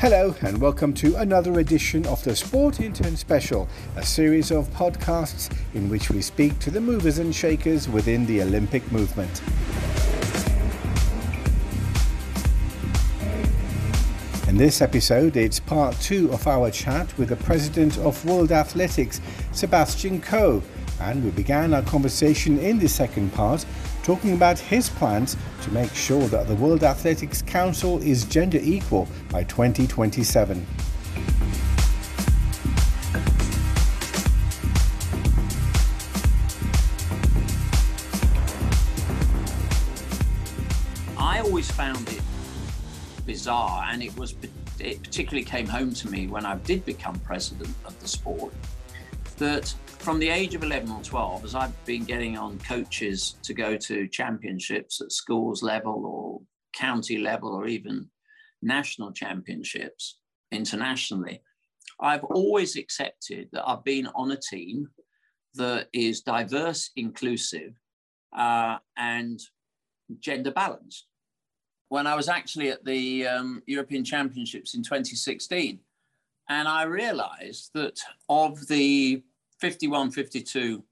Hello, and welcome to another edition of the Sport Intern Special, a series of podcasts in which we speak to the movers and shakers within the Olympic movement. In this episode, it's part two of our chat with the president of World Athletics, Sebastian Coe, and we began our conversation in the second part talking about his plans to make sure that the World Athletics Council is gender equal by 2027. I always found it bizarre, and it was it particularly came home to me when I did become president of the sport that from the age of 11 or 12, as I've been getting on coaches to go to championships at schools level or county level or even national championships internationally, I've always accepted that I've been on a team that is diverse, inclusive, uh, and gender balanced. When I was actually at the um, European Championships in 2016, and I realized that of the 51, 52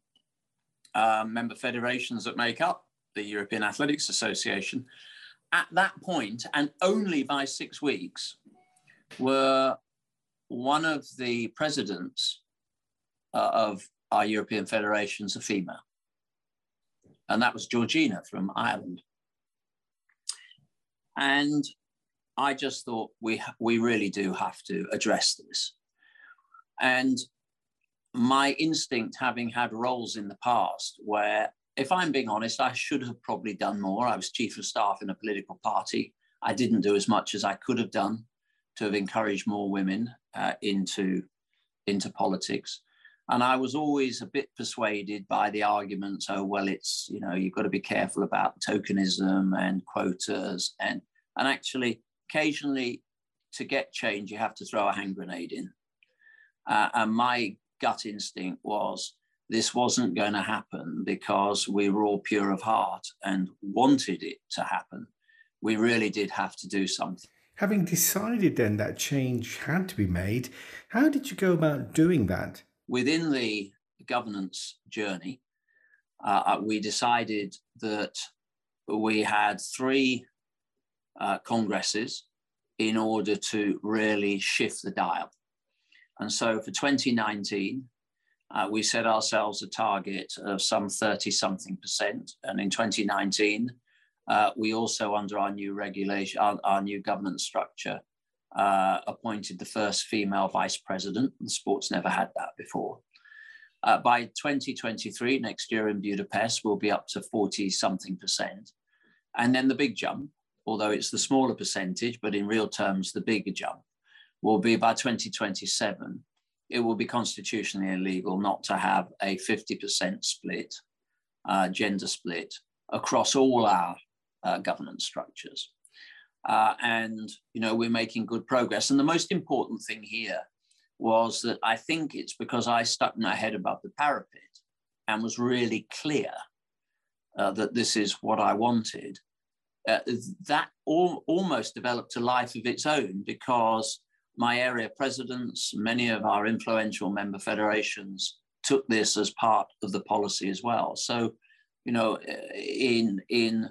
uh, member federations that make up the European Athletics Association, at that point, and only by six weeks, were one of the presidents uh, of our European federations a female. And that was Georgina from Ireland. And I just thought we, we really do have to address this. And my instinct, having had roles in the past where, if I'm being honest, I should have probably done more. I was chief of staff in a political party. I didn't do as much as I could have done to have encouraged more women uh, into, into politics. And I was always a bit persuaded by the arguments, oh, well, it's, you know, you've got to be careful about tokenism and quotas. And, and actually, occasionally, to get change, you have to throw a hand grenade in. Uh, and my gut instinct was this wasn't going to happen because we were all pure of heart and wanted it to happen. We really did have to do something. Having decided then that change had to be made, how did you go about doing that? Within the governance journey, uh, uh we decided that we had three uh, congresses in order to really shift the dial. And so for 2019, uh, we set ourselves a target of some 30 something percent. And in 2019, uh, we also, under our new regulation, our, our new governance structure, uh, appointed the first female vice president. The sport's never had that before. Uh, by 2023, next year in Budapest, we'll be up to 40 something percent. And then the big jump, although it's the smaller percentage, but in real terms, the bigger jump will be by 2027, it will be constitutionally illegal not to have a 50% split, uh, gender split, across all our uh, governance structures. Uh, and, you know, we're making good progress. And the most important thing here was that I think it's because I stuck my head above the parapet and was really clear uh, that this is what I wanted. Uh, that almost developed a life of its own because my area presidents, many of our influential member federations took this as part of the policy as well. So, you know, eh, in in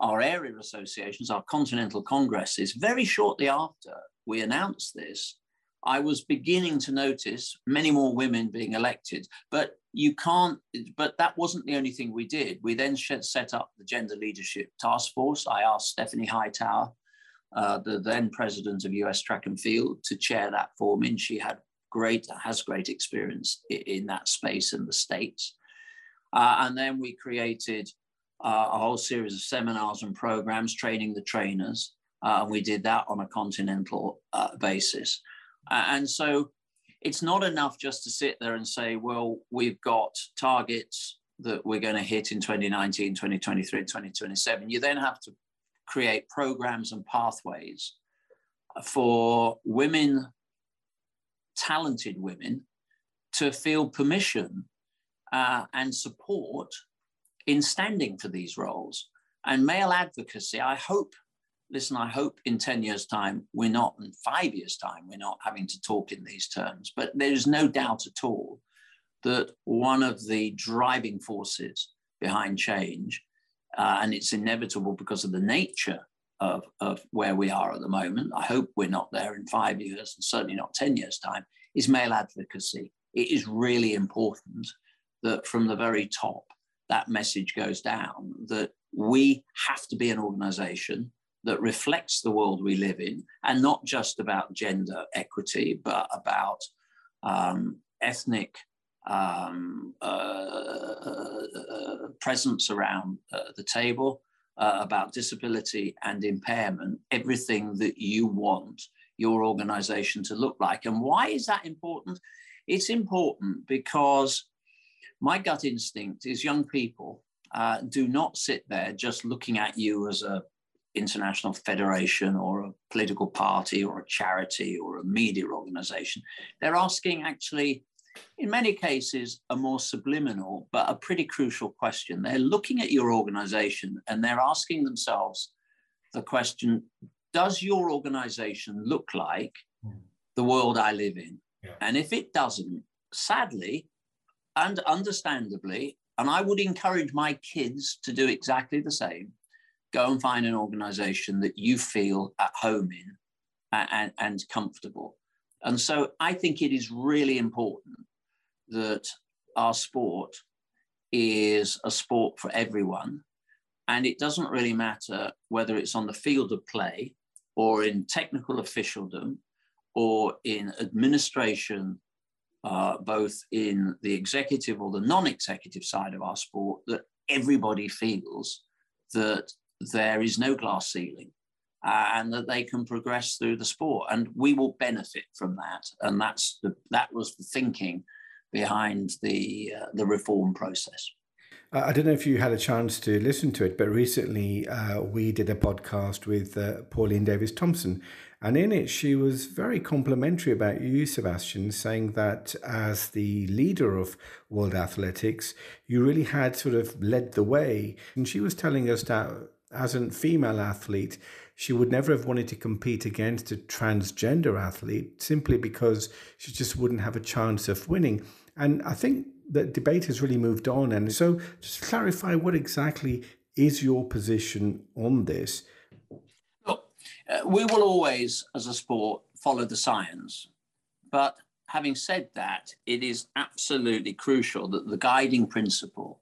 our area associations, our continental congresses, very shortly after we announced this, I was beginning to notice many more women being elected. But you can't, but that wasn't the only thing we did. We then set up the Gender Leadership Task Force. I asked Stephanie Hightower uh, the then president of US Track and Field, to chair that for me. And she had great, has great experience in, in that space in the States. Uh, and then we created uh, a whole series of seminars and programs training the trainers. Uh, and we did that on a continental uh, basis. and so it's not enough just to sit there and say, well, we've got targets that we're going to hit in 2019, 2023, 2027. You then have to create programs and pathways for women, talented women, to feel permission uh, and support in standing for these roles. And male advocacy, I hope listen, I hope in 10 years' time, we're not, in five years' time, we're not having to talk in these terms. But there's no doubt at all that one of the driving forces behind change, uh, and it's inevitable because of the nature of, of where we are at the moment, I hope we're not there in five years and certainly not 10 years' time, is male advocacy. It is really important that from the very top, that message goes down that we have to be an organization that reflects the world we live in, and not just about gender equity, but about um, ethnic um, uh, presence around uh, the table, uh, about disability and impairment, everything that you want your organization to look like. And why is that important? It's important because my gut instinct is young people uh, do not sit there just looking at you as a international federation or a political party or a charity or a media organization. They're asking actually, in many cases, a more subliminal but a pretty crucial question. They're looking at your organization and they're asking themselves the question Does your organization look like hmm. the world I live in? Yeah. And if it doesn't, sadly and understandably, and I would encourage my kids to do exactly the same go and find an organization that you feel at home in and, and comfortable. And so I think it is really important that our sport is a sport for everyone. And it doesn't really matter whether it's on the field of play or in technical officialdom or in administration, uh, both in the executive or the non executive side of our sport, that everybody feels that there is no glass ceiling uh, and that they can progress through the sport. And we will benefit from that. And that's the, that was the thinking behind the uh, the reform process. I don't know if you had a chance to listen to it, but recently uh, we did a podcast with uh, Pauline Davis Thompson, and in it she was very complimentary about you, Sebastian, saying that as the leader of World Athletics, you really had sort of led the way, and she was telling us that as a female athlete, she would never have wanted to compete against a transgender athlete simply because she just wouldn't have a chance of winning. And I think the debate has really moved on. And so, just clarify what exactly is your position on this? Look, uh, we will always, as a sport, follow the science. But having said that, it is absolutely crucial that the guiding principle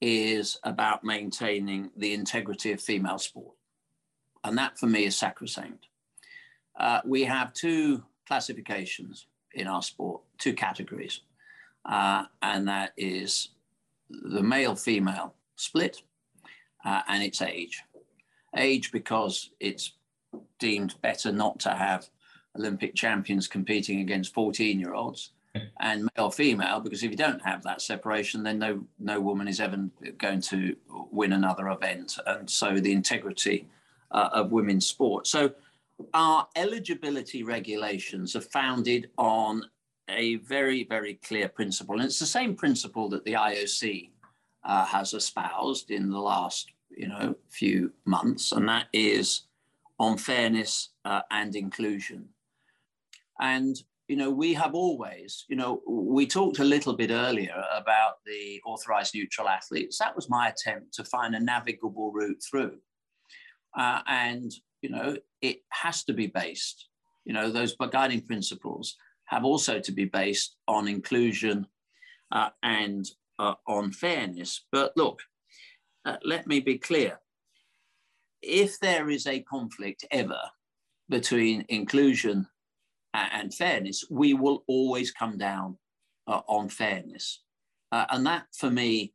is about maintaining the integrity of female sport. And that for me is sacrosanct. Uh, we have two classifications in our sport, two categories, uh, and that is the male female split uh, and its age. Age because it's deemed better not to have Olympic champions competing against 14 year olds and male female because if you don't have that separation then no no woman is ever going to win another event and so the integrity uh, of women's sport so our eligibility regulations are founded on a very very clear principle and it's the same principle that the IOC uh, has espoused in the last you know few months and that is on fairness uh, and inclusion and you know, we have always, you know, we talked a little bit earlier about the authorized neutral athletes. That was my attempt to find a navigable route through. Uh, and, you know, it has to be based, you know, those guiding principles have also to be based on inclusion uh, and uh, on fairness. But look, uh, let me be clear. If there is a conflict ever between inclusion and fairness, we will always come down uh, on fairness. Uh, and that for me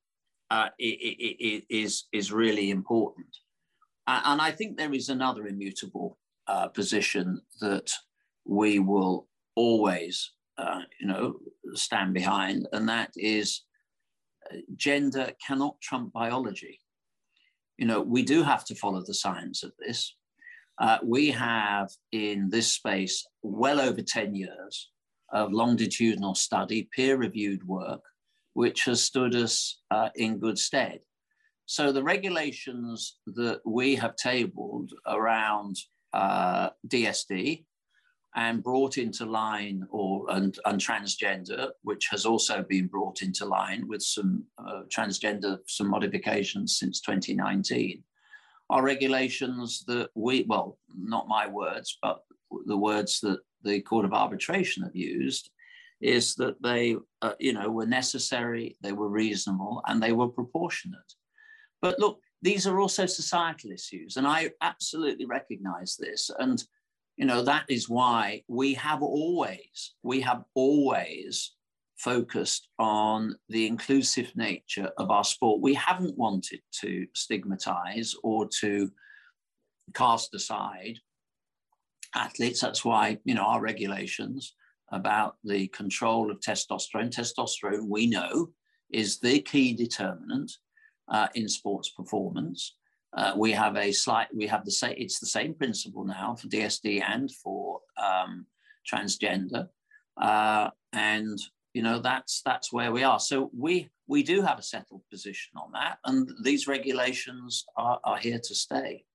uh, it, it, it is, is really important. And I think there is another immutable uh, position that we will always, uh, you know, stand behind, and that is uh, gender cannot trump biology. You know, we do have to follow the science of this. Uh, we have in this space well over 10 years of longitudinal study, peer reviewed work, which has stood us uh, in good stead. So the regulations that we have tabled around uh, DSD and brought into line or and, and transgender, which has also been brought into line with some uh, transgender, some modifications since 2019, are regulations that we, well, not my words, but the words that the Court of Arbitration have used, is that they, uh, you know, were necessary, they were reasonable, and they were proportionate. But look, these are also societal issues, and I absolutely recognise this. And you know that is why we have always, we have always focused on the inclusive nature of our sport. We haven't wanted to stigmatise or to cast aside athletes. That's why you know our regulations about the control of testosterone. Testosterone, we know, is the key determinant uh, in sports performance. Uh, we have a slight, we have the same, it's the same principle now for DSD and for um, transgender. Uh, and, you know, that's, that's where we are. So we, we do have a settled position on that. And these regulations are, are here to stay.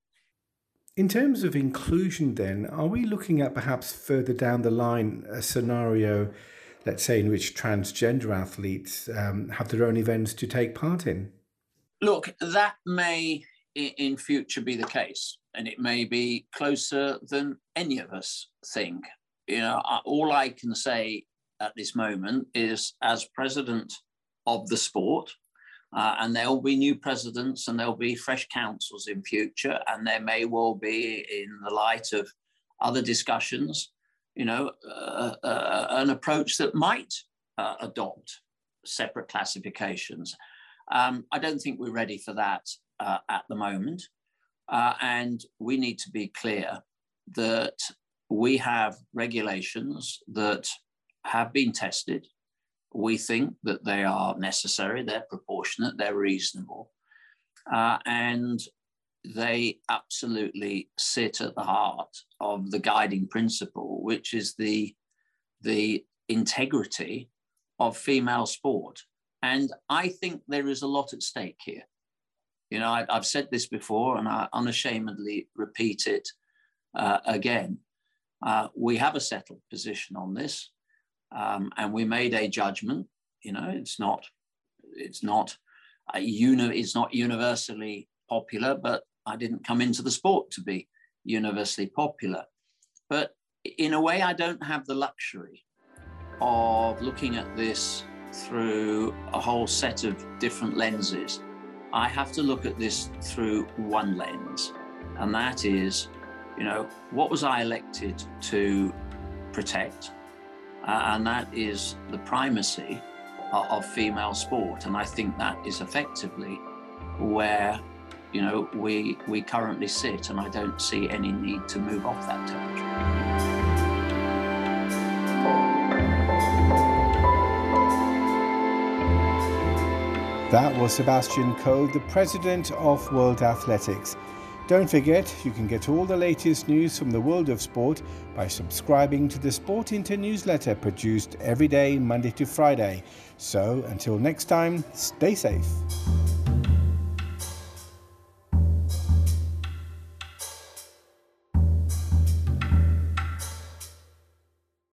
In terms of inclusion, then, are we looking at perhaps further down the line a scenario, let's say, in which transgender athletes um, have their own events to take part in? Look, that may in future be the case, and it may be closer than any of us think. You know, all I can say at this moment is, as president of the sport, uh, and there will be new presidents and there'll be fresh councils in future. And there may well be, in the light of other discussions, you know, uh, uh, an approach that might uh, adopt separate classifications. Um, I don't think we're ready for that uh, at the moment. Uh, and we need to be clear that we have regulations that have been tested we think that they are necessary, they're proportionate, they're reasonable, uh, and they absolutely sit at the heart of the guiding principle, which is the, the integrity of female sport. And I think there is a lot at stake here. You know, I, have said this before and I unashamedly repeat it uh, again. Uh, we have a settled position on this um, and we made a judgment. You know, it's not it's not a uni- it's not universally popular, but I didn't come into the sport to be universally popular. But in a way, I don't have the luxury of looking at this through a whole set of different lenses. I have to look at this through one lens, and that is, you know, what was I elected to protect? uh, and that is the primacy of, of female sport. And I think that is effectively where you know we we currently sit, and I don't see any need to move off that territory. That was Sebastian Coe, the president of World Athletics. Don't forget, you can get all the latest news from the world of sport by subscribing to the Sport Intern newsletter produced every day, Monday to Friday. So until next time, stay safe.